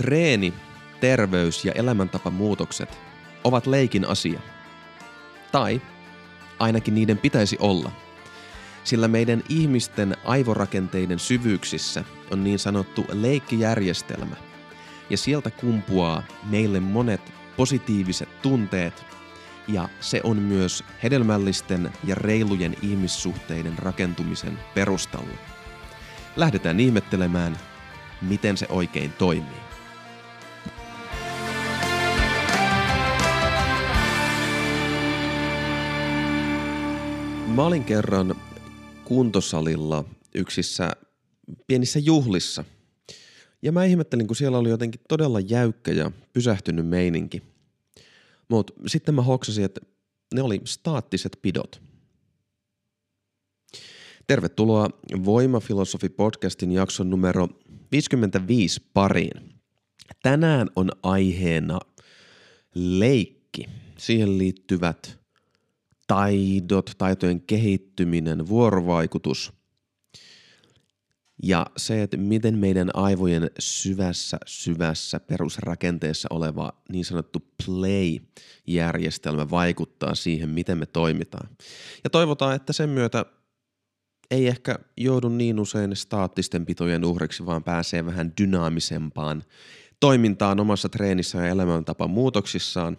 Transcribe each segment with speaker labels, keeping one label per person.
Speaker 1: treeni, terveys ja elämäntapamuutokset ovat leikin asia. Tai ainakin niiden pitäisi olla. Sillä meidän ihmisten aivorakenteiden syvyyksissä on niin sanottu leikkijärjestelmä. Ja sieltä kumpuaa meille monet positiiviset tunteet ja se on myös hedelmällisten ja reilujen ihmissuhteiden rakentumisen perustalla. Lähdetään ihmettelemään, miten se oikein toimii. Mä olin kerran kuntosalilla yksissä pienissä juhlissa. Ja mä ihmettelin, kun siellä oli jotenkin todella jäykkä ja pysähtynyt meininki. Mutta sitten mä hoksasin, että ne oli staattiset pidot. Tervetuloa Voimafilosofi-podcastin jakson numero 55 pariin. Tänään on aiheena leikki. Siihen liittyvät taidot, taitojen kehittyminen, vuorovaikutus ja se, että miten meidän aivojen syvässä, syvässä perusrakenteessa oleva niin sanottu play-järjestelmä vaikuttaa siihen, miten me toimitaan. Ja toivotaan, että sen myötä ei ehkä joudu niin usein staattisten pitojen uhriksi, vaan pääsee vähän dynaamisempaan toimintaan omassa treenissä ja elämäntapa muutoksissaan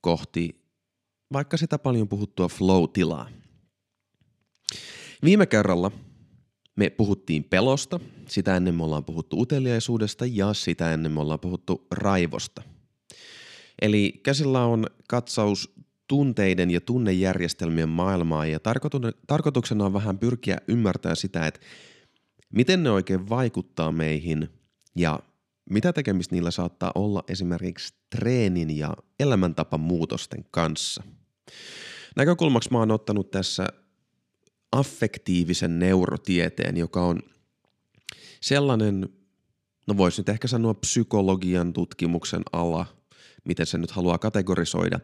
Speaker 1: kohti vaikka sitä paljon puhuttua flow-tilaa. Viime kerralla me puhuttiin pelosta, sitä ennen me ollaan puhuttu uteliaisuudesta ja sitä ennen me ollaan puhuttu raivosta. Eli käsillä on katsaus tunteiden ja tunnejärjestelmien maailmaa ja tarkoituksena on vähän pyrkiä ymmärtämään sitä, että miten ne oikein vaikuttaa meihin ja mitä tekemistä niillä saattaa olla esimerkiksi treenin ja elämäntapamuutosten kanssa – Näkökulmaksi mä oon ottanut tässä affektiivisen neurotieteen, joka on sellainen, no voisi nyt ehkä sanoa psykologian tutkimuksen ala, miten se nyt haluaa kategorisoida,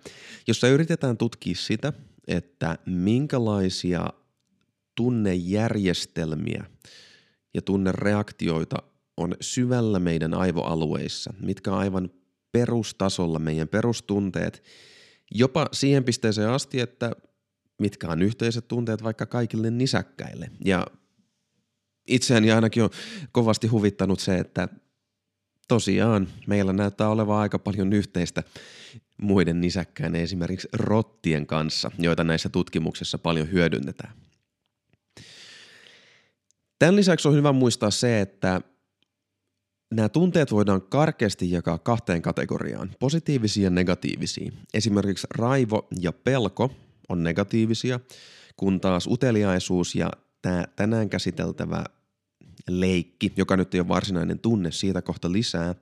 Speaker 1: jossa yritetään tutkia sitä, että minkälaisia tunnejärjestelmiä ja tunnereaktioita on syvällä meidän aivoalueissa, mitkä on aivan perustasolla meidän perustunteet Jopa siihen pisteeseen asti, että mitkä on yhteiset tunteet vaikka kaikille nisäkkäille. Ja itseäni ainakin on kovasti huvittanut se, että tosiaan meillä näyttää olevan aika paljon yhteistä muiden nisäkkäinen esimerkiksi rottien kanssa, joita näissä tutkimuksissa paljon hyödynnetään. Tämän lisäksi on hyvä muistaa se, että Nämä tunteet voidaan karkeasti jakaa kahteen kategoriaan, positiivisiin ja negatiivisiin. Esimerkiksi raivo ja pelko on negatiivisia, kun taas uteliaisuus ja tämä tänään käsiteltävä leikki, joka nyt ei ole varsinainen tunne, siitä kohta lisää,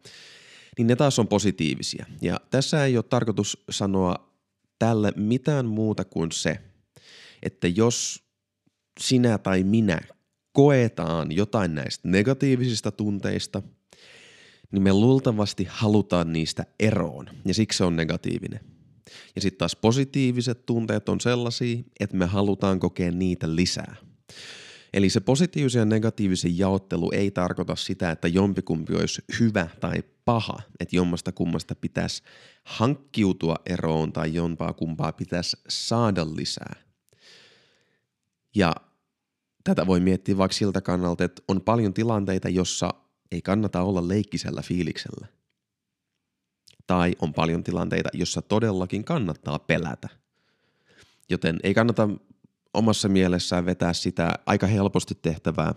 Speaker 1: niin ne taas on positiivisia. Ja tässä ei ole tarkoitus sanoa tälle mitään muuta kuin se, että jos sinä tai minä koetaan jotain näistä negatiivisista tunteista – niin me luultavasti halutaan niistä eroon ja siksi se on negatiivinen. Ja sitten taas positiiviset tunteet on sellaisia, että me halutaan kokea niitä lisää. Eli se positiivisen ja negatiivisen jaottelu ei tarkoita sitä, että jompikumpi olisi hyvä tai paha, että jommasta kummasta pitäisi hankkiutua eroon tai jompaa kumpaa pitäisi saada lisää. Ja tätä voi miettiä vaikka siltä kannalta, että on paljon tilanteita, jossa ei kannata olla leikkisellä fiiliksellä. Tai on paljon tilanteita, jossa todellakin kannattaa pelätä. Joten ei kannata omassa mielessään vetää sitä aika helposti tehtävää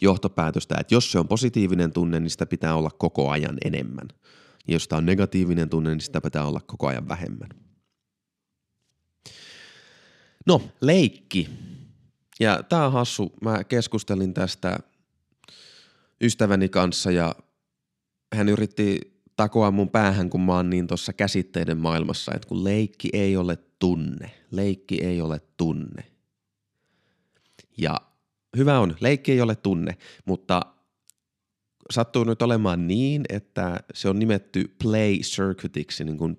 Speaker 1: johtopäätöstä, että jos se on positiivinen tunne, niin sitä pitää olla koko ajan enemmän. Ja jos tämä on negatiivinen tunne, niin sitä pitää olla koko ajan vähemmän. No, leikki. Ja tämä on hassu. Mä keskustelin tästä ystäväni kanssa ja hän yritti takoa mun päähän, kun mä oon niin tuossa käsitteiden maailmassa, että kun leikki ei ole tunne, leikki ei ole tunne. Ja hyvä on, leikki ei ole tunne, mutta sattuu nyt olemaan niin, että se on nimetty play circuitiksi, niin kuin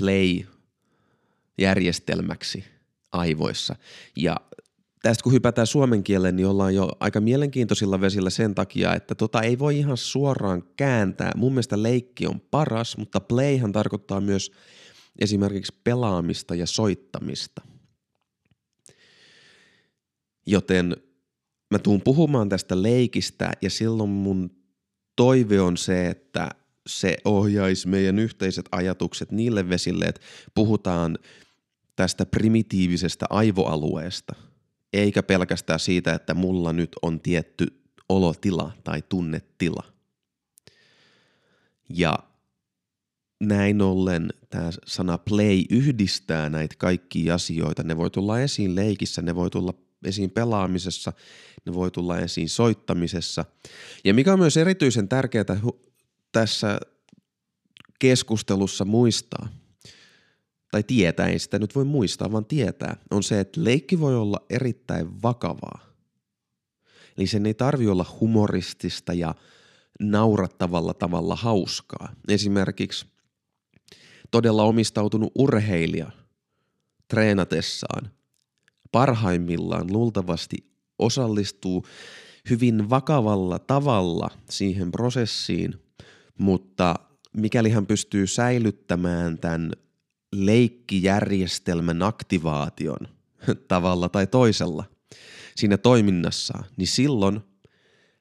Speaker 1: play järjestelmäksi aivoissa. Ja tästä kun hypätään suomen kielen, niin ollaan jo aika mielenkiintoisilla vesillä sen takia, että tota ei voi ihan suoraan kääntää. Mun mielestä leikki on paras, mutta playhan tarkoittaa myös esimerkiksi pelaamista ja soittamista. Joten mä tuun puhumaan tästä leikistä ja silloin mun toive on se, että se ohjaisi meidän yhteiset ajatukset niille vesille, että puhutaan tästä primitiivisestä aivoalueesta, eikä pelkästään siitä, että mulla nyt on tietty olotila tai tunnetila. Ja näin ollen tämä sana play yhdistää näitä kaikkia asioita. Ne voi tulla esiin leikissä, ne voi tulla esiin pelaamisessa, ne voi tulla esiin soittamisessa. Ja mikä on myös erityisen tärkeää tässä keskustelussa muistaa, tai tietää, ei sitä nyt voi muistaa, vaan tietää, on se, että leikki voi olla erittäin vakavaa. Eli sen ei tarvi olla humoristista ja naurattavalla tavalla hauskaa. Esimerkiksi todella omistautunut urheilija treenatessaan parhaimmillaan luultavasti osallistuu hyvin vakavalla tavalla siihen prosessiin, mutta mikäli hän pystyy säilyttämään tämän leikkijärjestelmän aktivaation tavalla tai toisella siinä toiminnassa, niin silloin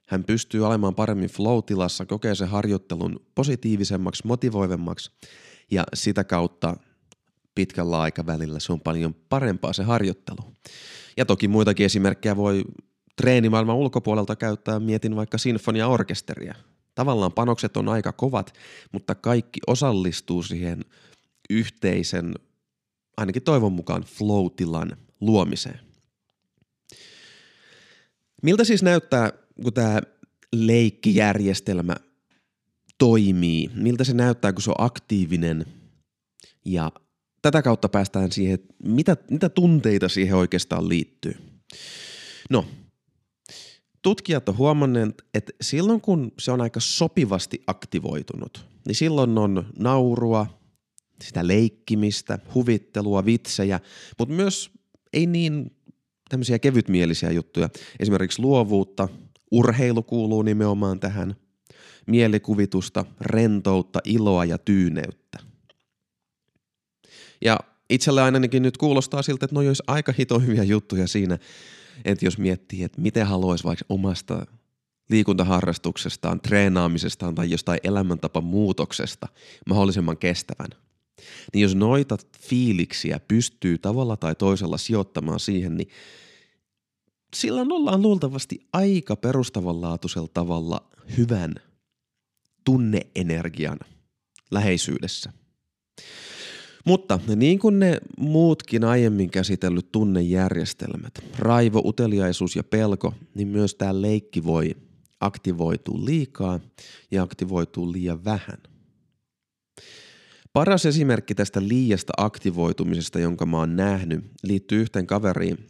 Speaker 1: hän pystyy olemaan paremmin flow-tilassa, kokee sen harjoittelun positiivisemmaksi, motivoivemmaksi ja sitä kautta pitkällä aikavälillä se on paljon parempaa se harjoittelu. Ja toki muitakin esimerkkejä voi treenimaailman ulkopuolelta käyttää, mietin vaikka sinfoniaorkesteria. Tavallaan panokset on aika kovat, mutta kaikki osallistuu siihen yhteisen, ainakin toivon mukaan, flow-tilan luomiseen. Miltä siis näyttää, kun tämä leikkijärjestelmä toimii? Miltä se näyttää, kun se on aktiivinen ja tätä kautta päästään siihen, että mitä, mitä tunteita siihen oikeastaan liittyy. No, tutkijat on huomanneet, että silloin kun se on aika sopivasti aktivoitunut, niin silloin on naurua, sitä leikkimistä, huvittelua, vitsejä, mutta myös ei niin tämmöisiä kevytmielisiä juttuja. Esimerkiksi luovuutta, urheilu kuuluu nimenomaan tähän, mielikuvitusta, rentoutta, iloa ja tyyneyttä. Ja itselle ainakin nyt kuulostaa siltä, että no olisi aika hito hyviä juttuja siinä, että jos miettii, että miten haluaisi vaikka omasta liikuntaharrastuksestaan, treenaamisestaan tai jostain elämäntapa muutoksesta mahdollisimman kestävän. Niin jos noita fiiliksiä pystyy tavalla tai toisella sijoittamaan siihen, niin sillä ollaan luultavasti aika perustavanlaatuisella tavalla hyvän tunneenergian läheisyydessä. Mutta niin kuin ne muutkin aiemmin käsitellyt tunnejärjestelmät, raivo, uteliaisuus ja pelko, niin myös tämä leikki voi aktivoitua liikaa ja aktivoituu liian vähän. Paras esimerkki tästä liiasta aktivoitumisesta, jonka mä oon nähnyt, liittyy yhteen kaveriin,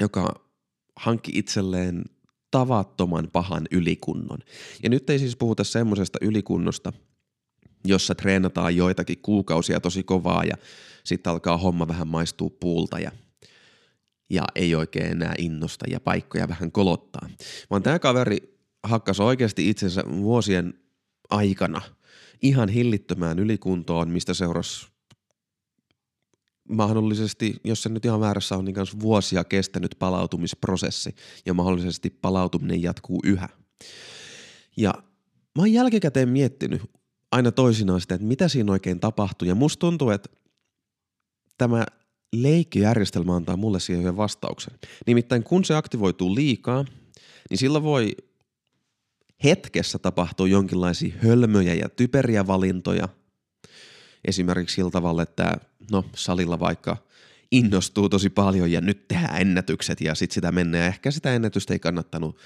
Speaker 1: joka hankki itselleen tavattoman pahan ylikunnon. Ja nyt ei siis puhuta semmoisesta ylikunnosta, jossa treenataan joitakin kuukausia tosi kovaa ja sitten alkaa homma vähän maistuu puulta ja, ja ei oikein enää innosta ja paikkoja vähän kolottaa. Vaan tämä kaveri hakkas oikeasti itsensä vuosien aikana ihan hillittömään ylikuntoon, mistä seurasi mahdollisesti, jos se nyt ihan väärässä on, niin vuosia kestänyt palautumisprosessi ja mahdollisesti palautuminen jatkuu yhä. Ja mä oon jälkikäteen miettinyt aina toisinaan sitä, että mitä siinä oikein tapahtuu. Ja musta tuntuu, että tämä leikkijärjestelmä antaa mulle siihen vastauksen. Nimittäin kun se aktivoituu liikaa, niin sillä voi hetkessä tapahtua jonkinlaisia hölmöjä ja typeriä valintoja. Esimerkiksi sillä tavalla, että no salilla vaikka innostuu tosi paljon ja nyt tehdään ennätykset ja sitten sitä mennään. Ja ehkä sitä ennätystä ei kannattanut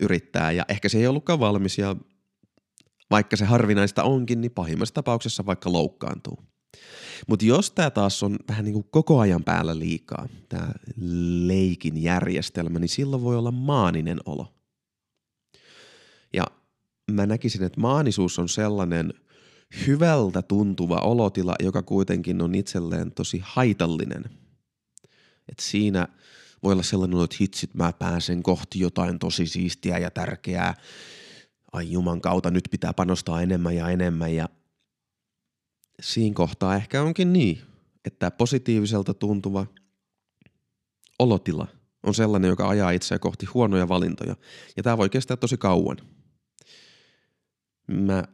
Speaker 1: yrittää ja ehkä se ei ollutkaan valmis ja vaikka se harvinaista onkin, niin pahimmassa tapauksessa vaikka loukkaantuu. Mutta jos tämä taas on vähän niin kuin koko ajan päällä liikaa, tämä leikin järjestelmä, niin silloin voi olla maaninen olo. Ja mä näkisin, että maanisuus on sellainen hyvältä tuntuva olotila, joka kuitenkin on itselleen tosi haitallinen. Et siinä voi olla sellainen, että hitsit mä pääsen kohti jotain tosi siistiä ja tärkeää. Ai juman kautta, nyt pitää panostaa enemmän ja enemmän ja siinä kohtaa ehkä onkin niin, että positiiviselta tuntuva olotila on sellainen, joka ajaa itseä kohti huonoja valintoja. Ja tämä voi kestää tosi kauan. Mä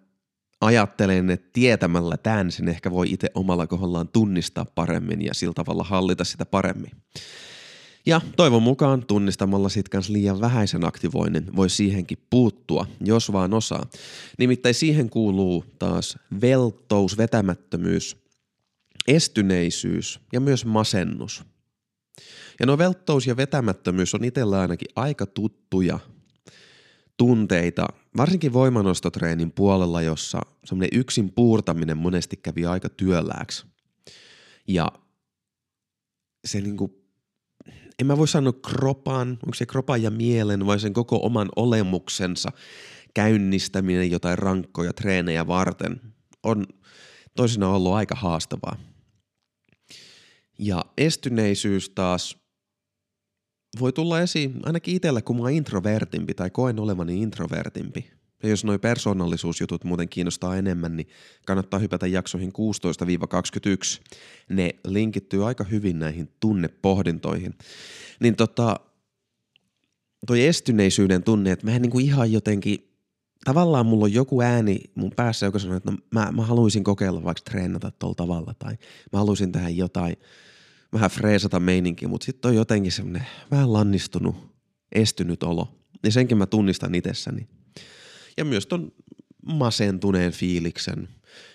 Speaker 1: ajattelen, että tietämällä tämän sen ehkä voi itse omalla kohdallaan tunnistaa paremmin ja sillä tavalla hallita sitä paremmin. Ja toivon mukaan tunnistamalla sit kans liian vähäisen aktivoinnin voi siihenkin puuttua, jos vaan osaa. Nimittäin siihen kuuluu taas velttous, vetämättömyys, estyneisyys ja myös masennus. Ja no velttous ja vetämättömyys on itsellä ainakin aika tuttuja tunteita, varsinkin voimanostotreenin puolella, jossa semmoinen yksin puurtaminen monesti kävi aika työlääksi. Ja se niinku, en mä voi sanoa kropan, onko se kropan ja mielen vai sen koko oman olemuksensa käynnistäminen jotain rankkoja treenejä varten on toisinaan ollut aika haastavaa. Ja estyneisyys taas voi tulla esiin ainakin itsellä, kun mä oon introvertimpi tai koen olevani introvertimpi. Ja jos noi persoonallisuusjutut muuten kiinnostaa enemmän, niin kannattaa hypätä jaksoihin 16-21. Ne linkittyy aika hyvin näihin tunnepohdintoihin. Niin tota, toi estyneisyyden tunne, että mä en niinku ihan jotenkin, tavallaan mulla on joku ääni mun päässä, joka sanoo, että no, mä, mä haluaisin kokeilla vaikka treenata tuolla tavalla tai mä haluaisin tehdä jotain – vähän freesata meininki, mutta sitten on jotenkin semmoinen vähän lannistunut, estynyt olo. Ja senkin mä tunnistan itsessäni. Ja myös ton masentuneen fiiliksen.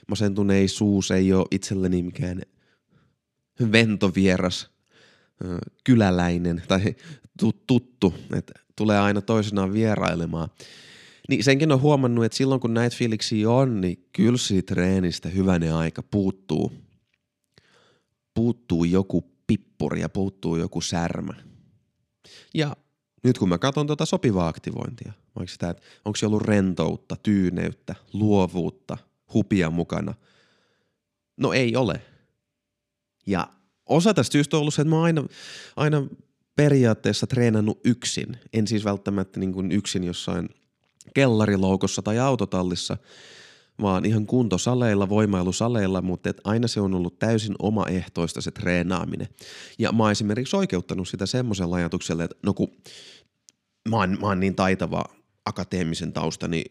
Speaker 1: Masentuneisuus ei ole itselleni mikään ventovieras kyläläinen tai tuttu, että tulee aina toisenaan vierailemaan. Niin senkin on huomannut, että silloin kun näitä fiiliksiä on, niin kyllä siitä treenistä hyvänen aika puuttuu. Puuttuu joku pippuri ja puuttuu joku särmä. Ja nyt kun mä katson tuota sopivaa aktivointia, vaikka sitä, että onko se ollut rentoutta, tyyneyttä, luovuutta, hupia mukana. No ei ole. Ja osa tästä syystä on ollut se, että mä oon aina, aina periaatteessa treenannut yksin. En siis välttämättä niin kuin yksin jossain kellariloukossa tai autotallissa, vaan ihan kuntosaleilla, voimailusaleilla, mutta et aina se on ollut täysin omaehtoista se treenaaminen. Ja mä oon esimerkiksi oikeuttanut sitä semmoisella ajatuksella, että no kun mä oon, mä oon niin taitava akateemisen taustani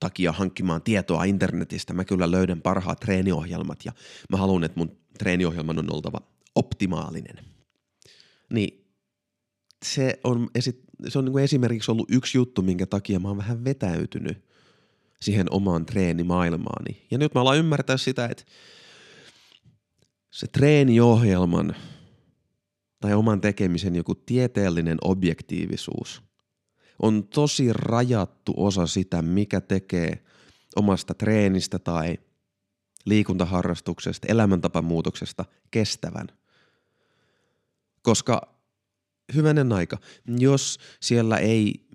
Speaker 1: takia hankkimaan tietoa internetistä, mä kyllä löydän parhaat treeniohjelmat ja mä haluan, että mun treeniohjelman on oltava optimaalinen. Niin se on, esi- se on niin kuin esimerkiksi ollut yksi juttu, minkä takia mä oon vähän vetäytynyt siihen omaan treenimaailmaani. Ja nyt mä alan ymmärtää sitä, että se treeniohjelman tai oman tekemisen joku tieteellinen objektiivisuus on tosi rajattu osa sitä, mikä tekee omasta treenistä tai liikuntaharrastuksesta, elämäntapamuutoksesta kestävän. Koska hyvänen aika, jos siellä ei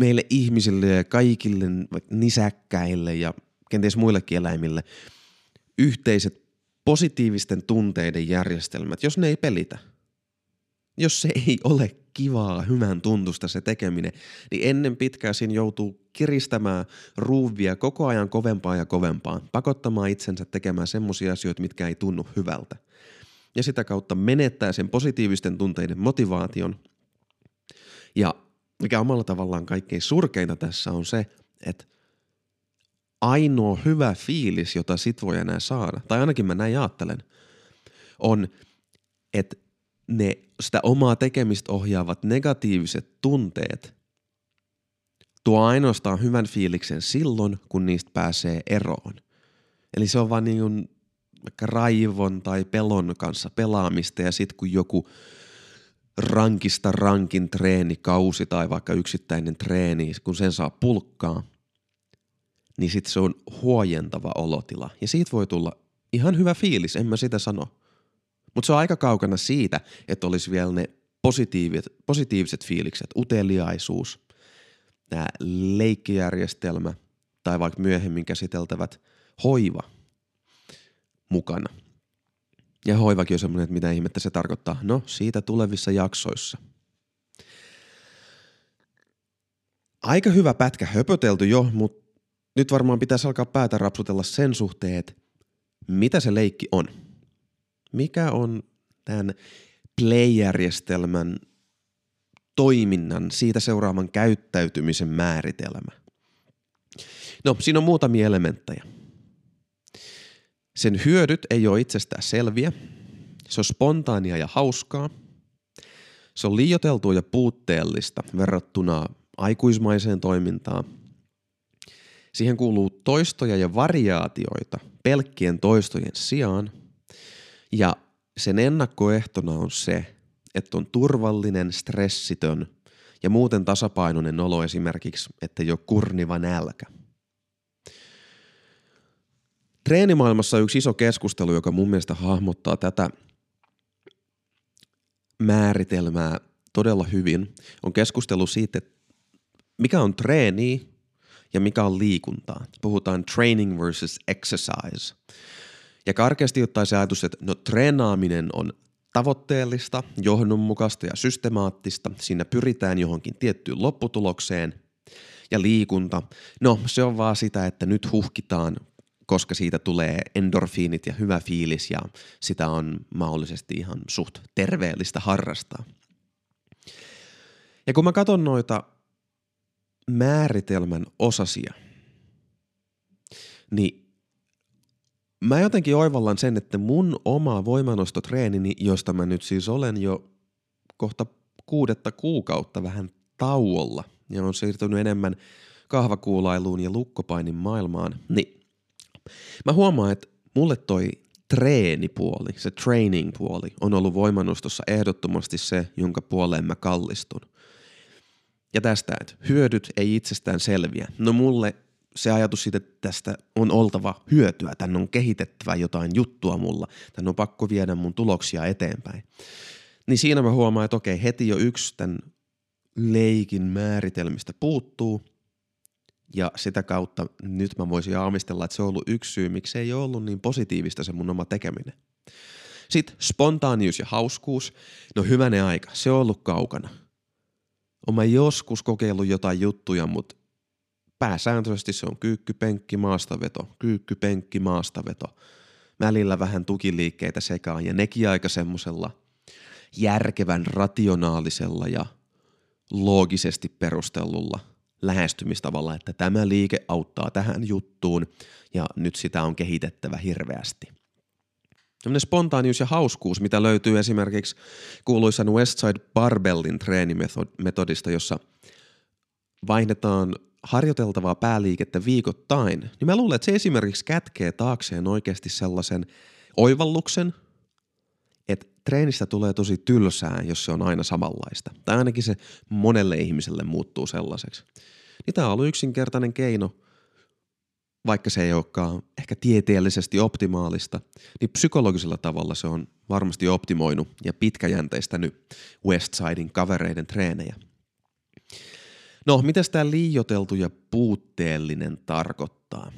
Speaker 1: meille ihmisille ja kaikille nisäkkäille ja kenties muillekin eläimille yhteiset positiivisten tunteiden järjestelmät, jos ne ei pelitä. Jos se ei ole kivaa, hyvän tuntusta se tekeminen, niin ennen pitkää siinä joutuu kiristämään ruuvia koko ajan kovempaa ja kovempaa, pakottamaan itsensä tekemään semmoisia asioita, mitkä ei tunnu hyvältä. Ja sitä kautta menettää sen positiivisten tunteiden motivaation. Ja mikä omalla tavallaan kaikkein surkeinta tässä on se, että ainoa hyvä fiilis, jota sit voi enää saada, tai ainakin mä näin ajattelen, on, että ne sitä omaa tekemistä ohjaavat negatiiviset tunteet tuo ainoastaan hyvän fiiliksen silloin, kun niistä pääsee eroon. Eli se on vaan niin kuin raivon tai pelon kanssa pelaamista ja sitten kun joku rankista rankin treenikausi tai vaikka yksittäinen treeni, kun sen saa pulkkaa, niin sitten se on huojentava olotila. Ja siitä voi tulla ihan hyvä fiilis, en mä sitä sano. Mutta se on aika kaukana siitä, että olisi vielä ne positiiviset, positiiviset fiilikset, uteliaisuus, tämä leikkijärjestelmä tai vaikka myöhemmin käsiteltävät hoiva mukana – ja hoivakin on semmoinen, että mitä ihmettä se tarkoittaa. No, siitä tulevissa jaksoissa. Aika hyvä pätkä höpötelty jo, mutta nyt varmaan pitäisi alkaa päätä rapsutella sen suhteen, että mitä se leikki on. Mikä on tämän play-järjestelmän toiminnan, siitä seuraavan käyttäytymisen määritelmä? No, siinä on muutamia elementtejä. Sen hyödyt ei ole itsestään selviä. Se on spontaania ja hauskaa. Se on liioteltua ja puutteellista verrattuna aikuismaiseen toimintaan. Siihen kuuluu toistoja ja variaatioita pelkkien toistojen sijaan. Ja sen ennakkoehtona on se, että on turvallinen, stressitön ja muuten tasapainoinen olo esimerkiksi, että ei ole kurniva nälkä. Treenimaailmassa yksi iso keskustelu, joka mun mielestä hahmottaa tätä määritelmää todella hyvin, on keskustelu siitä, mikä on treeni ja mikä on liikuntaa. Puhutaan training versus exercise. Ja karkeasti ottaen se ajatus, että no treenaaminen on tavoitteellista, johdonmukaista ja systemaattista. Siinä pyritään johonkin tiettyyn lopputulokseen. Ja liikunta, no se on vaan sitä, että nyt huhkitaan, koska siitä tulee endorfiinit ja hyvä fiilis ja sitä on mahdollisesti ihan suht terveellistä harrastaa. Ja kun mä katson noita määritelmän osasia, niin mä jotenkin oivallan sen, että mun oma voimanostotreenini, josta mä nyt siis olen jo kohta kuudetta kuukautta vähän tauolla ja on siirtynyt enemmän kahvakuulailuun ja lukkopainin maailmaan, niin mä huomaan, että mulle toi treenipuoli, se training puoli on ollut voimanostossa ehdottomasti se, jonka puoleen mä kallistun. Ja tästä, että hyödyt ei itsestään selviä. No mulle se ajatus siitä, että tästä on oltava hyötyä, tän on kehitettävä jotain juttua mulla, tän on pakko viedä mun tuloksia eteenpäin. Niin siinä mä huomaan, että okei, heti jo yksi tämän leikin määritelmistä puuttuu, ja sitä kautta nyt mä voisin aamistella, että se on ollut yksi syy, miksi ei ole ollut niin positiivista se mun oma tekeminen. Sitten spontaanius ja hauskuus. No hyvänä aika, se on ollut kaukana – on mä joskus kokeillut jotain juttuja, mutta pääsääntöisesti se on kyykkypenkki, maastaveto, kyykkypenkki, maastaveto. Välillä vähän tukiliikkeitä sekaan ja nekin aika semmosella järkevän, rationaalisella ja loogisesti perustellulla lähestymistavalla, että tämä liike auttaa tähän juttuun ja nyt sitä on kehitettävä hirveästi. Tämmöinen spontaanius ja hauskuus, mitä löytyy esimerkiksi kuuluisan Westside Barbellin treenimetodista, jossa vaihdetaan harjoiteltavaa pääliikettä viikoittain, niin mä luulen, että se esimerkiksi kätkee taakseen oikeasti sellaisen oivalluksen, treenistä tulee tosi tylsää, jos se on aina samanlaista. Tai ainakin se monelle ihmiselle muuttuu sellaiseksi. Niin tämä on ollut yksinkertainen keino – vaikka se ei olekaan ehkä tieteellisesti optimaalista, niin psykologisella tavalla se on varmasti optimoinut ja pitkäjänteistänyt Westsidein kavereiden treenejä. No, mitä tämä liioteltu ja puutteellinen tarkoittaa?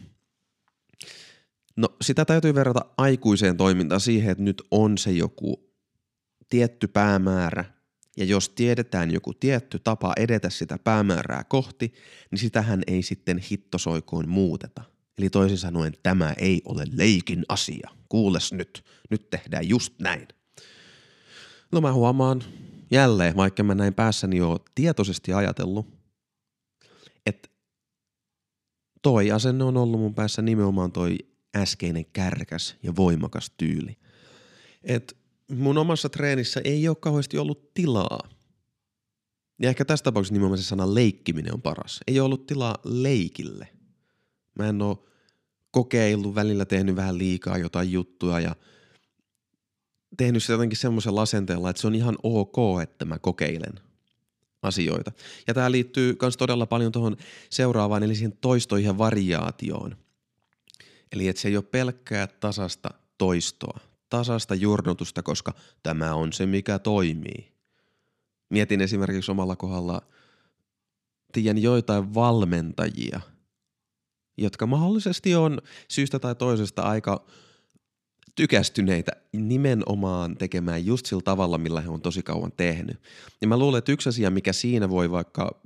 Speaker 1: No, sitä täytyy verrata aikuiseen toimintaan siihen, että nyt on se joku tietty päämäärä, ja jos tiedetään joku tietty tapa edetä sitä päämäärää kohti, niin sitähän ei sitten hittosoikoon muuteta. Eli toisin sanoen tämä ei ole leikin asia. Kuules nyt, nyt tehdään just näin. No mä huomaan jälleen, vaikka mä näin päässäni jo tietoisesti ajatellut, että toi asenne on ollut mun päässä nimenomaan toi äskeinen kärkäs ja voimakas tyyli. Et mun omassa treenissä ei ole kauheasti ollut tilaa. Ja ehkä tässä tapauksessa nimenomaan se sana leikkiminen on paras. Ei ole ollut tilaa leikille – Mä en oo kokeillut, välillä tehnyt vähän liikaa jotain juttuja ja tehnyt sitä jotenkin semmoisen asenteella, että se on ihan ok, että mä kokeilen asioita. Ja tämä liittyy myös todella paljon tuohon seuraavaan, eli siihen toistoihin ja variaatioon. Eli että se ei ole pelkkää tasasta toistoa, tasasta jurnutusta, koska tämä on se, mikä toimii. Mietin esimerkiksi omalla kohdalla, tiedän joitain valmentajia – jotka mahdollisesti on syystä tai toisesta aika tykästyneitä nimenomaan tekemään just sillä tavalla, millä he on tosi kauan tehnyt. Ja mä luulen, että yksi asia, mikä siinä voi vaikka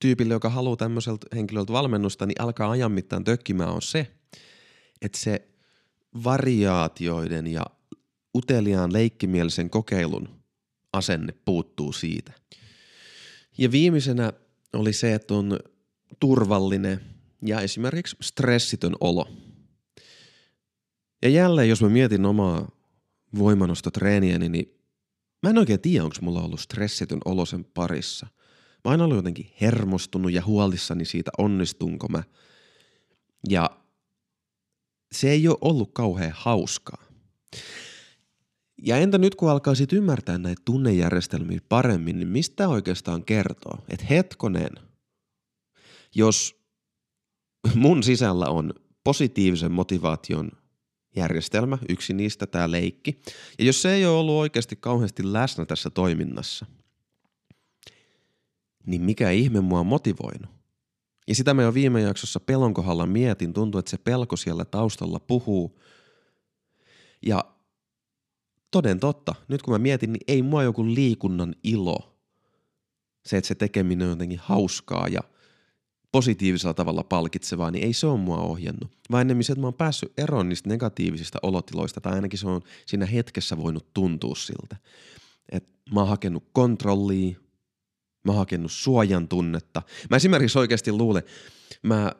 Speaker 1: tyypille, joka haluaa tämmöiseltä henkilöltä valmennusta, niin alkaa ajan mittaan tökkimään on se, että se variaatioiden ja uteliaan leikkimielisen kokeilun asenne puuttuu siitä. Ja viimeisenä oli se, että on turvallinen ja esimerkiksi stressitön olo. Ja jälleen, jos mä mietin omaa voimannostotreeniäni, niin mä en oikein tiedä, onko mulla ollut stressitön olo sen parissa. Mä oon ollut jotenkin hermostunut ja huolissani siitä, onnistunko mä. Ja se ei ole ollut kauhean hauskaa. Ja entä nyt kun alkaa sit ymmärtää näitä tunnejärjestelmiä paremmin, niin mistä oikeastaan kertoo? Että hetkonen, jos mun sisällä on positiivisen motivaation järjestelmä, yksi niistä tämä leikki, ja jos se ei ole ollut oikeasti kauheasti läsnä tässä toiminnassa, niin mikä ihme mua on motivoinut? Ja sitä me jo viime jaksossa pelon kohdalla mietin, tuntuu, että se pelko siellä taustalla puhuu. Ja toden totta, nyt kun mä mietin, niin ei mua joku liikunnan ilo, se, että se tekeminen on jotenkin hauskaa ja positiivisella tavalla palkitsevaa, niin ei se ole mua ohjannut. Vaan ennemmin se, että mä oon päässyt eroon niistä negatiivisista olotiloista, tai ainakin se on siinä hetkessä voinut tuntua siltä. Että mä oon hakenut kontrollia, mä oon hakenut suojan tunnetta. Mä esimerkiksi oikeasti luulen, mä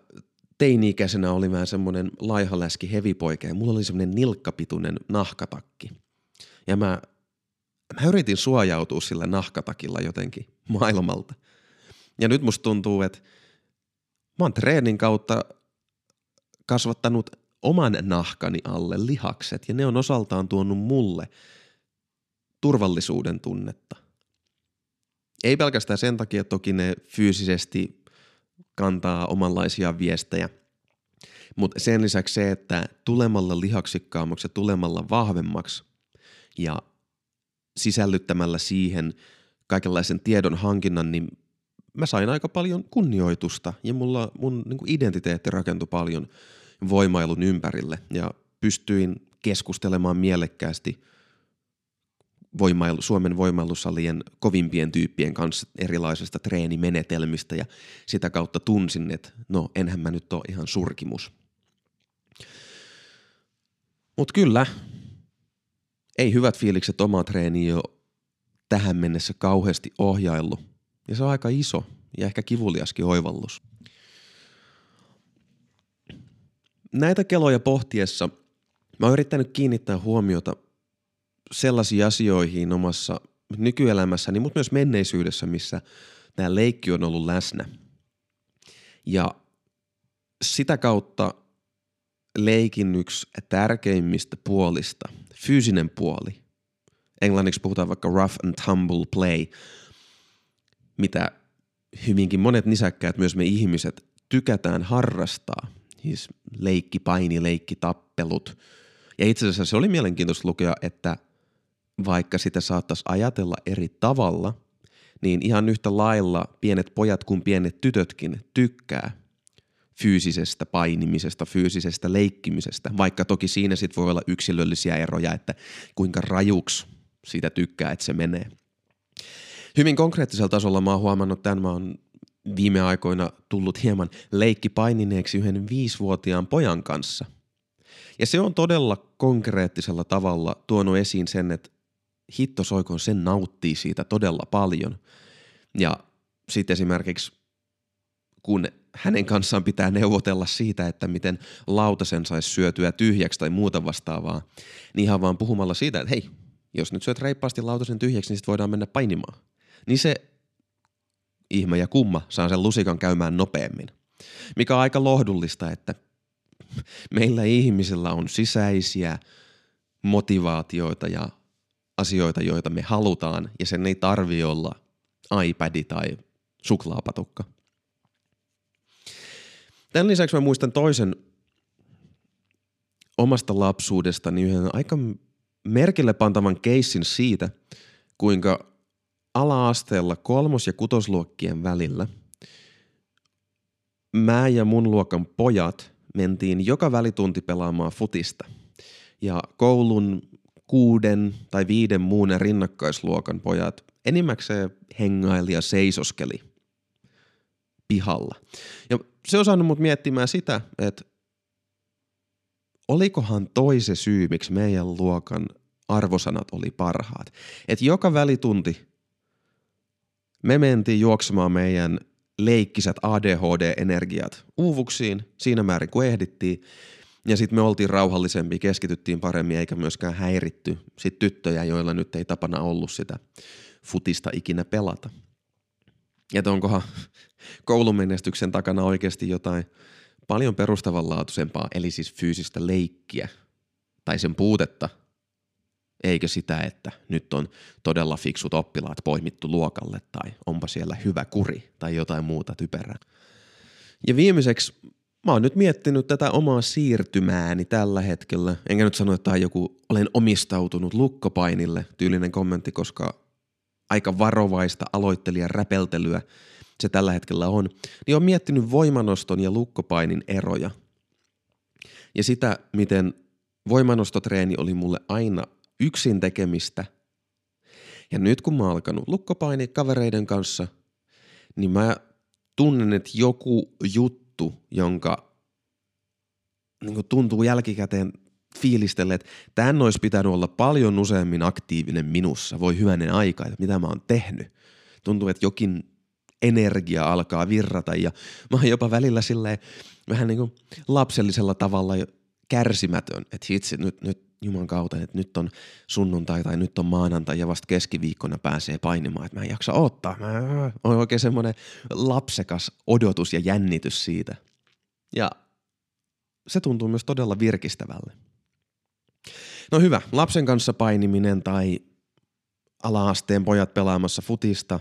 Speaker 1: teini-ikäisenä olin vähän semmoinen laihaläski hevipoika ja mulla oli semmoinen nilkkapituinen nahkatakki. Ja mä, mä yritin suojautua sillä nahkatakilla jotenkin maailmalta. Ja nyt musta tuntuu, että mä oon treenin kautta kasvattanut oman nahkani alle lihakset ja ne on osaltaan tuonut mulle turvallisuuden tunnetta. Ei pelkästään sen takia, että toki ne fyysisesti kantaa omanlaisia viestejä, mutta sen lisäksi se, että tulemalla lihaksikkaammaksi ja tulemalla vahvemmaksi ja sisällyttämällä siihen kaikenlaisen tiedon hankinnan, niin mä sain aika paljon kunnioitusta ja mulla mun niin kuin identiteetti rakentui paljon voimailun ympärille ja pystyin keskustelemaan mielekkäästi voimailu, Suomen voimailusalien kovimpien tyyppien kanssa erilaisista treenimenetelmistä ja sitä kautta tunsin, että no enhän mä nyt ole ihan surkimus. Mutta kyllä, ei hyvät fiilikset omaa treeniä jo tähän mennessä kauheasti ohjaillut. Ja se on aika iso ja ehkä kivuliaskin oivallus. Näitä keloja pohtiessa mä oon yrittänyt kiinnittää huomiota sellaisiin asioihin omassa nykyelämässäni, mutta myös menneisyydessä, missä tämä leikki on ollut läsnä. Ja sitä kautta leikin yksi tärkeimmistä puolista, fyysinen puoli, englanniksi puhutaan vaikka rough and tumble play, mitä hyvinkin monet nisäkkäät, myös me ihmiset, tykätään harrastaa. Siis leikki, paini, leikki, tappelut. Ja itse asiassa se oli mielenkiintoista lukea, että vaikka sitä saattaisi ajatella eri tavalla, niin ihan yhtä lailla pienet pojat kuin pienet tytötkin tykkää fyysisestä painimisesta, fyysisestä leikkimisestä, vaikka toki siinä sitten voi olla yksilöllisiä eroja, että kuinka rajuksi siitä tykkää, että se menee. Hyvin konkreettisella tasolla mä oon huomannut tämän, mä oon viime aikoina tullut hieman leikkipainineeksi yhden viisivuotiaan pojan kanssa. Ja se on todella konkreettisella tavalla tuonut esiin sen, että hitto soikoon, sen nauttii siitä todella paljon. Ja sitten esimerkiksi kun hänen kanssaan pitää neuvotella siitä, että miten lautasen saisi syötyä tyhjäksi tai muuta vastaavaa, niin ihan vaan puhumalla siitä, että hei, jos nyt syöt reippaasti lautasen tyhjäksi, niin sitten voidaan mennä painimaan. Niin se ihme ja kumma saa sen lusikan käymään nopeammin. Mikä on aika lohdullista, että meillä ihmisillä on sisäisiä motivaatioita ja asioita, joita me halutaan, ja sen ei tarvi olla iPad tai suklaapatukka. Tämän lisäksi mä muistan toisen omasta lapsuudestani yhden aika merkille pantavan keissin siitä, kuinka ala-asteella kolmos- ja kutosluokkien välillä mä ja mun luokan pojat mentiin joka välitunti pelaamaan futista. Ja koulun kuuden tai viiden muun rinnakkaisluokan pojat enimmäkseen hengaili ja seisoskeli pihalla. Ja se on saanut mut miettimään sitä, että olikohan toise syy, miksi meidän luokan arvosanat oli parhaat. Että joka välitunti me mentiin juoksemaan meidän leikkisät ADHD-energiat uuvuksiin siinä määrin kuin ehdittiin. Ja sitten me oltiin rauhallisempi, keskityttiin paremmin eikä myöskään häiritty sit tyttöjä, joilla nyt ei tapana ollut sitä futista ikinä pelata. Ja onkohan koulumenestyksen takana oikeasti jotain paljon perustavanlaatuisempaa, eli siis fyysistä leikkiä tai sen puutetta, eikö sitä, että nyt on todella fiksut oppilaat poimittu luokalle tai onpa siellä hyvä kuri tai jotain muuta typerää. Ja viimeiseksi mä oon nyt miettinyt tätä omaa siirtymääni tällä hetkellä. Enkä nyt sano, että joku olen omistautunut lukkopainille tyylinen kommentti, koska aika varovaista aloittelijan räpeltelyä se tällä hetkellä on, niin on miettinyt voimanoston ja lukkopainin eroja. Ja sitä, miten voimanostotreeni oli mulle aina yksin tekemistä. Ja nyt kun mä oon alkanut lukkopaini kavereiden kanssa, niin mä tunnen, että joku juttu, jonka niin tuntuu jälkikäteen fiilistelle, että tämän olisi pitänyt olla paljon useammin aktiivinen minussa. Voi hyvänen aika, että mitä mä oon tehnyt. Tuntuu, että jokin energia alkaa virrata ja mä oon jopa välillä silleen vähän niin kuin lapsellisella tavalla kärsimätön, että hitsi, nyt, nyt Juman kautta, että nyt on sunnuntai tai nyt on maanantai ja vasta keskiviikkona pääsee painimaan, että mä en jaksa ottaa. Mä on oikein semmoinen lapsekas odotus ja jännitys siitä. Ja se tuntuu myös todella virkistävälle. No hyvä, lapsen kanssa painiminen tai ala-asteen pojat pelaamassa futista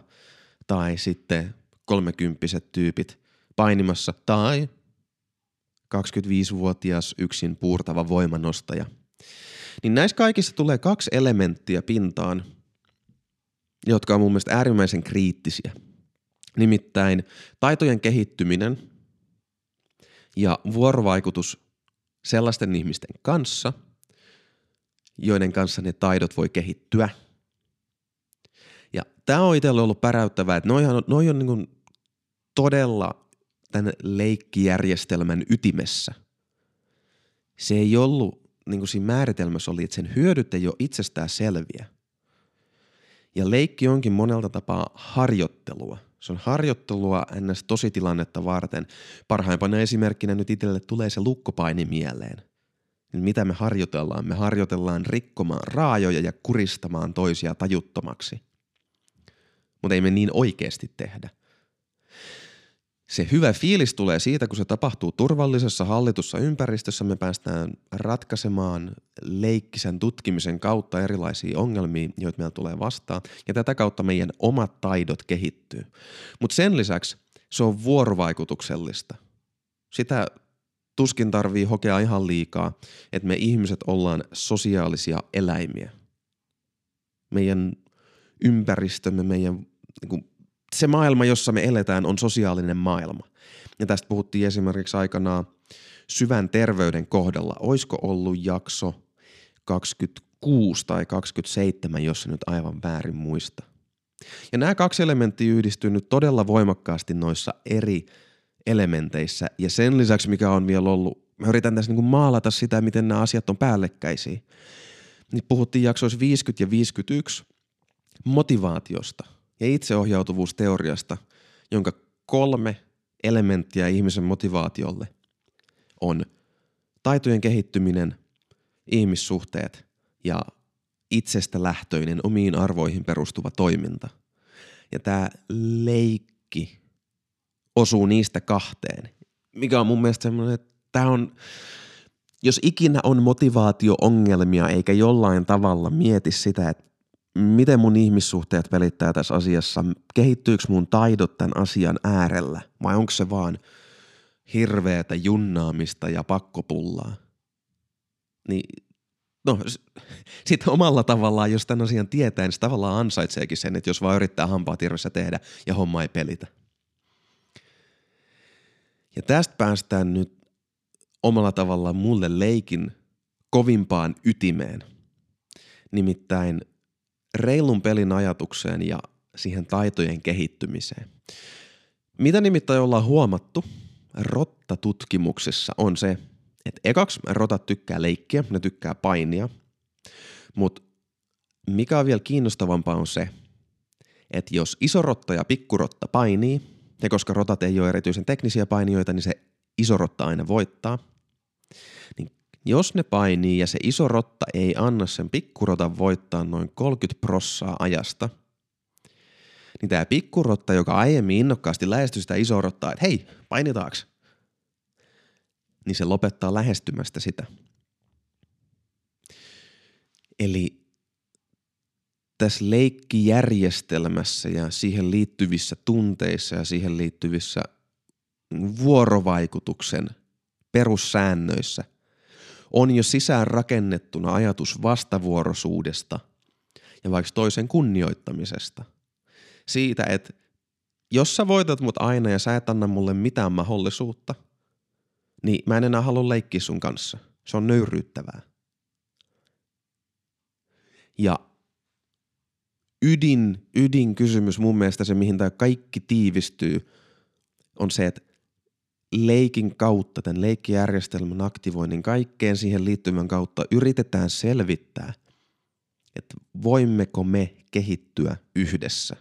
Speaker 1: tai sitten kolmekymppiset tyypit painimassa tai 25-vuotias yksin puurtava voimanostaja. Niin näissä kaikissa tulee kaksi elementtiä pintaan, jotka on mun mielestä äärimmäisen kriittisiä. Nimittäin taitojen kehittyminen ja vuorovaikutus sellaisten ihmisten kanssa – joiden kanssa ne taidot voi kehittyä. Ja tämä on itselle ollut päräyttävää, että noihan, noi on niin todella tämän leikkijärjestelmän ytimessä. Se ei ollut, niin kuin siinä määritelmässä oli, että sen hyödyt ei ole itsestään selviä. Ja leikki onkin monelta tapaa harjoittelua. Se on harjoittelua ns. tositilannetta varten. Parhaimpana esimerkkinä nyt itselle tulee se lukkopaini mieleen – niin mitä me harjoitellaan? Me harjoitellaan rikkomaan raajoja ja kuristamaan toisia tajuttomaksi. Mutta ei me niin oikeasti tehdä. Se hyvä fiilis tulee siitä, kun se tapahtuu turvallisessa hallitussa ympäristössä. Me päästään ratkaisemaan leikkisen tutkimisen kautta erilaisia ongelmia, joita meillä tulee vastaan. Ja tätä kautta meidän omat taidot kehittyy. Mutta sen lisäksi se on vuorovaikutuksellista. Sitä tuskin tarvii hokea ihan liikaa, että me ihmiset ollaan sosiaalisia eläimiä. Meidän ympäristömme, meidän, niin kuin, se maailma, jossa me eletään, on sosiaalinen maailma. Ja tästä puhuttiin esimerkiksi aikanaan syvän terveyden kohdalla. Oisko ollut jakso 26 tai 27, jos nyt aivan väärin muista. Ja nämä kaksi elementtiä yhdistyy nyt todella voimakkaasti noissa eri elementeissä. Ja sen lisäksi, mikä on vielä ollut, mä yritän tässä niin kuin maalata sitä, miten nämä asiat on päällekkäisiä. Niin puhuttiin jaksoissa 50 ja 51 motivaatiosta ja itseohjautuvuusteoriasta, jonka kolme elementtiä ihmisen motivaatiolle on taitojen kehittyminen, ihmissuhteet ja itsestä lähtöinen omiin arvoihin perustuva toiminta. Ja tämä leikki osuu niistä kahteen, mikä on mun mielestä semmoinen, että tämä on, jos ikinä on motivaatio-ongelmia eikä jollain tavalla mieti sitä, että miten mun ihmissuhteet pelittää tässä asiassa, kehittyykö mun taidot tämän asian äärellä vai onko se vaan hirveätä junnaamista ja pakkopullaa. Niin no sitten omalla tavallaan, jos tämän asian tietää, niin se tavallaan ansaitseekin sen, että jos vaan yrittää hampaa tehdä ja homma ei pelitä. Ja tästä päästään nyt omalla tavallaan mulle leikin kovimpaan ytimeen. Nimittäin reilun pelin ajatukseen ja siihen taitojen kehittymiseen. Mitä nimittäin ollaan huomattu rottatutkimuksissa on se, että ekaksi rotat tykkää leikkiä, ne tykkää painia, mutta mikä on vielä kiinnostavampaa on se, että jos iso rotta ja pikkurotta painii, ja koska rotat ei ole erityisen teknisiä painijoita, niin se iso rotta aina voittaa, niin jos ne painii ja se iso rotta ei anna sen pikkurotan voittaa noin 30 prossaa ajasta, niin tämä pikkurotta, joka aiemmin innokkaasti lähestyi sitä isoa rottaa, että hei, painitaaks? Niin se lopettaa lähestymästä sitä. Eli tässä leikkijärjestelmässä ja siihen liittyvissä tunteissa ja siihen liittyvissä vuorovaikutuksen perussäännöissä on jo sisään rakennettuna ajatus vastavuoroisuudesta ja vaikka toisen kunnioittamisesta. Siitä, että jos sä voitat mut aina ja sä et anna mulle mitään mahdollisuutta, niin mä en enää halua leikkiä sun kanssa. Se on nöyryyttävää. Ja ydin, ydin kysymys mun mielestä se, mihin tämä kaikki tiivistyy, on se, että leikin kautta, tämän leikkijärjestelmän aktivoinnin kaikkeen siihen liittyvän kautta yritetään selvittää, että voimmeko me kehittyä yhdessä.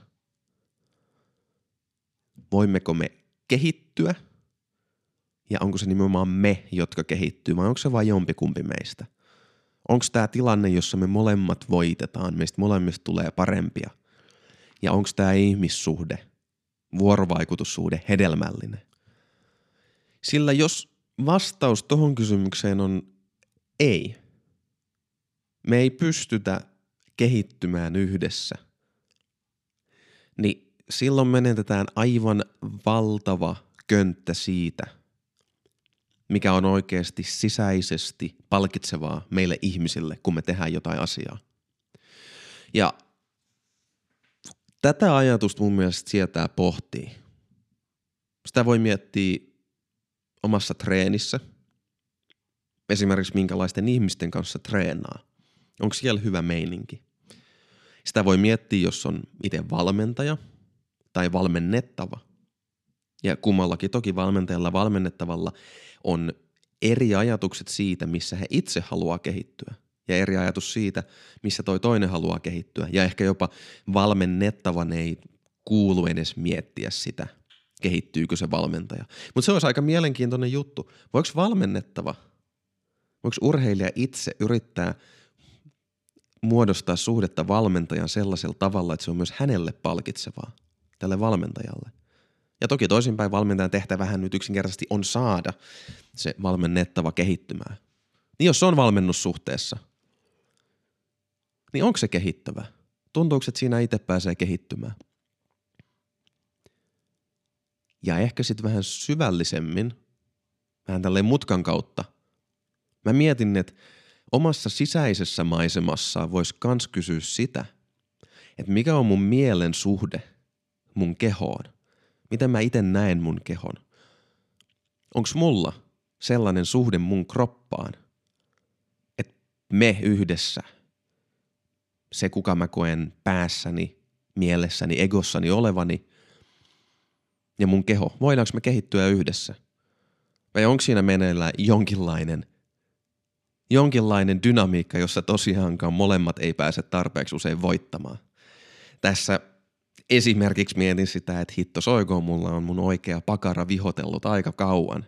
Speaker 1: Voimmeko me kehittyä ja onko se nimenomaan me, jotka kehittyy vai onko se vain jompikumpi meistä? Onko tämä tilanne, jossa me molemmat voitetaan, meistä molemmista tulee parempia? Ja onko tämä ihmissuhde, vuorovaikutussuhde hedelmällinen? Sillä jos vastaus tuohon kysymykseen on ei, me ei pystytä kehittymään yhdessä, niin silloin menetetään aivan valtava könttä siitä – mikä on oikeasti sisäisesti palkitsevaa meille ihmisille, kun me tehdään jotain asiaa. Ja tätä ajatusta mun mielestä sietää pohtii. Sitä voi miettiä omassa treenissä, esimerkiksi minkälaisten ihmisten kanssa treenaa. Onko siellä hyvä meininki? Sitä voi miettiä, jos on itse valmentaja tai valmennettava. Ja kummallakin toki valmentajalla valmennettavalla on eri ajatukset siitä, missä he itse haluaa kehittyä ja eri ajatus siitä, missä toi toinen haluaa kehittyä. Ja ehkä jopa valmennettavan ei kuulu edes miettiä sitä, kehittyykö se valmentaja. Mutta se olisi aika mielenkiintoinen juttu. Voiko valmennettava, voiko urheilija itse yrittää muodostaa suhdetta valmentajan sellaisella tavalla, että se on myös hänelle palkitsevaa, tälle valmentajalle – ja toki toisinpäin valmentajan tehtävähän nyt yksinkertaisesti on saada se valmennettava kehittymään. Niin jos se on valmennussuhteessa, niin onko se kehittävä? Tuntuuko, että siinä itse pääsee kehittymään? Ja ehkä sitten vähän syvällisemmin, vähän tälleen mutkan kautta, mä mietin, että omassa sisäisessä maisemassa voisi kans kysyä sitä, että mikä on mun mielen suhde mun kehoon miten mä itse näen mun kehon. Onks mulla sellainen suhde mun kroppaan, että me yhdessä, se kuka mä koen päässäni, mielessäni, egossani olevani ja mun keho, voidaanko me kehittyä yhdessä? Vai onko siinä meneillään jonkinlainen, jonkinlainen dynamiikka, jossa tosiaankaan molemmat ei pääse tarpeeksi usein voittamaan? Tässä Esimerkiksi mietin sitä, että hitto soikoon, mulla on mun oikea pakara vihotellut aika kauan.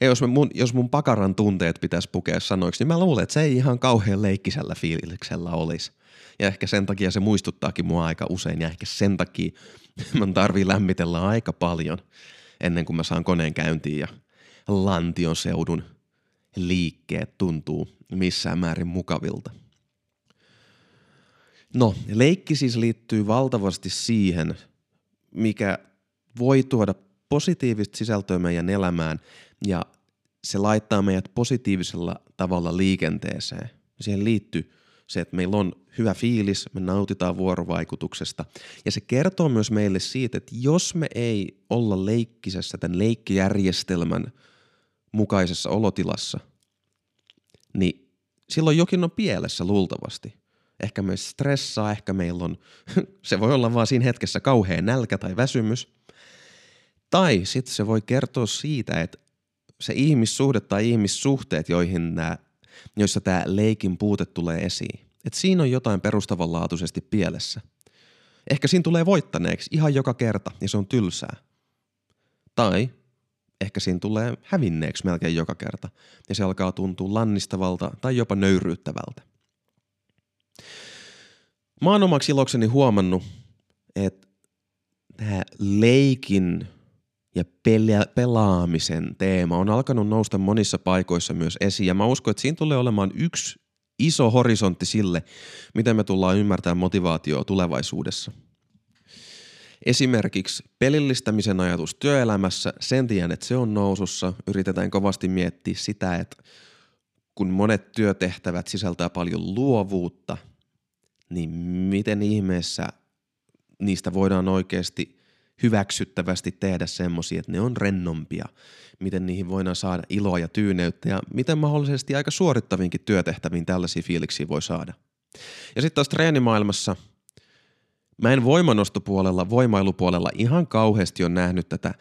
Speaker 1: Ja jos, mun, jos mun pakaran tunteet pitäisi pukea sanoiksi, niin mä luulen, että se ei ihan kauhean leikkisellä fiiliksellä olisi. Ja ehkä sen takia se muistuttaakin mua aika usein ja ehkä sen takia mun tarvii lämmitellä aika paljon ennen kuin mä saan koneen käyntiin ja lantion seudun liikkeet tuntuu missään määrin mukavilta. No, leikki siis liittyy valtavasti siihen, mikä voi tuoda positiivista sisältöä meidän elämään ja se laittaa meidät positiivisella tavalla liikenteeseen. Siihen liittyy se, että meillä on hyvä fiilis, me nautitaan vuorovaikutuksesta. Ja se kertoo myös meille siitä, että jos me ei olla leikkisessä tämän leikkijärjestelmän mukaisessa olotilassa, niin silloin jokin on pielessä luultavasti. Ehkä me stressaa, ehkä meillä on, se voi olla vaan siinä hetkessä kauhean nälkä tai väsymys. Tai sitten se voi kertoa siitä, että se ihmissuhde tai ihmissuhteet, joihin nämä, joissa tämä leikin puute tulee esiin, että siinä on jotain perustavanlaatuisesti pielessä. Ehkä siinä tulee voittaneeksi ihan joka kerta ja se on tylsää. Tai ehkä siinä tulee hävinneeksi melkein joka kerta ja se alkaa tuntua lannistavalta tai jopa nöyryyttävältä. Mä oon omaksi ilokseni huomannut, että tämä leikin ja pela- pelaamisen teema on alkanut nousta monissa paikoissa myös esiin. Ja mä uskon, että siinä tulee olemaan yksi iso horisontti sille, miten me tullaan ymmärtämään motivaatioa tulevaisuudessa. Esimerkiksi pelillistämisen ajatus työelämässä, sen tiedän, että se on nousussa. Yritetään kovasti miettiä sitä, että kun monet työtehtävät sisältää paljon luovuutta, niin miten ihmeessä niistä voidaan oikeasti hyväksyttävästi tehdä semmoisia, että ne on rennompia, miten niihin voidaan saada iloa ja tyyneyttä ja miten mahdollisesti aika suorittavinkin työtehtäviin tällaisia fiiliksiä voi saada. Ja sitten taas treenimaailmassa mä en voimanostopuolella, voimailupuolella ihan kauheasti on nähnyt tätä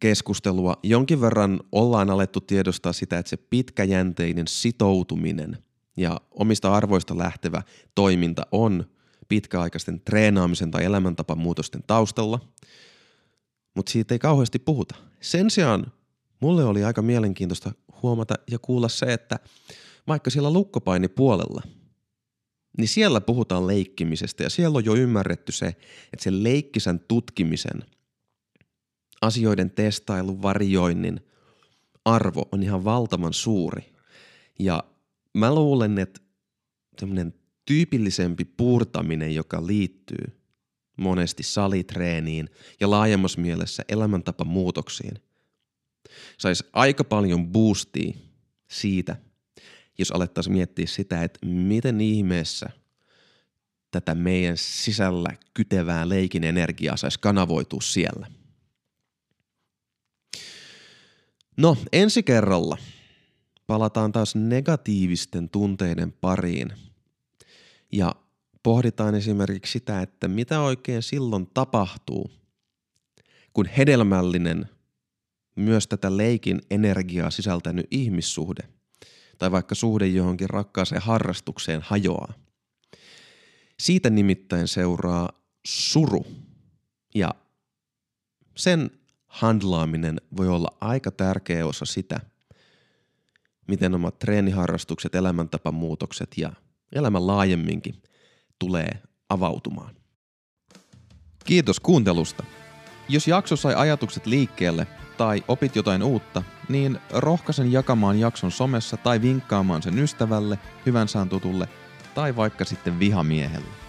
Speaker 1: keskustelua. Jonkin verran ollaan alettu tiedostaa sitä, että se pitkäjänteinen sitoutuminen ja omista arvoista lähtevä toiminta on pitkäaikaisten treenaamisen tai elämäntapamuutosten taustalla, mutta siitä ei kauheasti puhuta. Sen sijaan mulle oli aika mielenkiintoista huomata ja kuulla se, että vaikka siellä lukkopainipuolella, niin siellä puhutaan leikkimisestä ja siellä on jo ymmärretty se, että sen leikkisen tutkimisen, asioiden testailun, varjoinnin arvo on ihan valtavan suuri. Ja mä luulen, että tämmöinen tyypillisempi puurtaminen, joka liittyy monesti salitreeniin ja laajemmassa mielessä elämäntapamuutoksiin, saisi aika paljon boostia siitä, jos alettaisiin miettiä sitä, että miten ihmeessä tätä meidän sisällä kytevää leikin energiaa saisi kanavoitua siellä. No, ensi kerralla palataan taas negatiivisten tunteiden pariin ja pohditaan esimerkiksi sitä, että mitä oikein silloin tapahtuu, kun hedelmällinen, myös tätä leikin energiaa sisältänyt ihmissuhde tai vaikka suhde johonkin rakkaaseen harrastukseen hajoaa. Siitä nimittäin seuraa suru ja sen handlaaminen voi olla aika tärkeä osa sitä, miten omat treeniharrastukset, elämäntapamuutokset ja elämä laajemminkin tulee avautumaan. Kiitos kuuntelusta. Jos jakso sai ajatukset liikkeelle tai opit jotain uutta, niin rohkaisen jakamaan jakson somessa tai vinkkaamaan sen ystävälle, hyvän saan tutulle tai vaikka sitten vihamiehelle.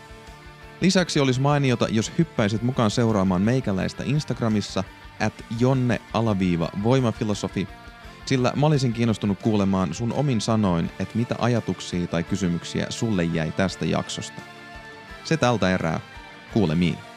Speaker 1: Lisäksi olisi mainiota, jos hyppäisit mukaan seuraamaan meikäläistä Instagramissa at jonne-voimafilosofi sillä mä olisin kiinnostunut kuulemaan sun omin sanoin, että mitä ajatuksia tai kysymyksiä sulle jäi tästä jaksosta. Se tältä erää. Kuulemiin.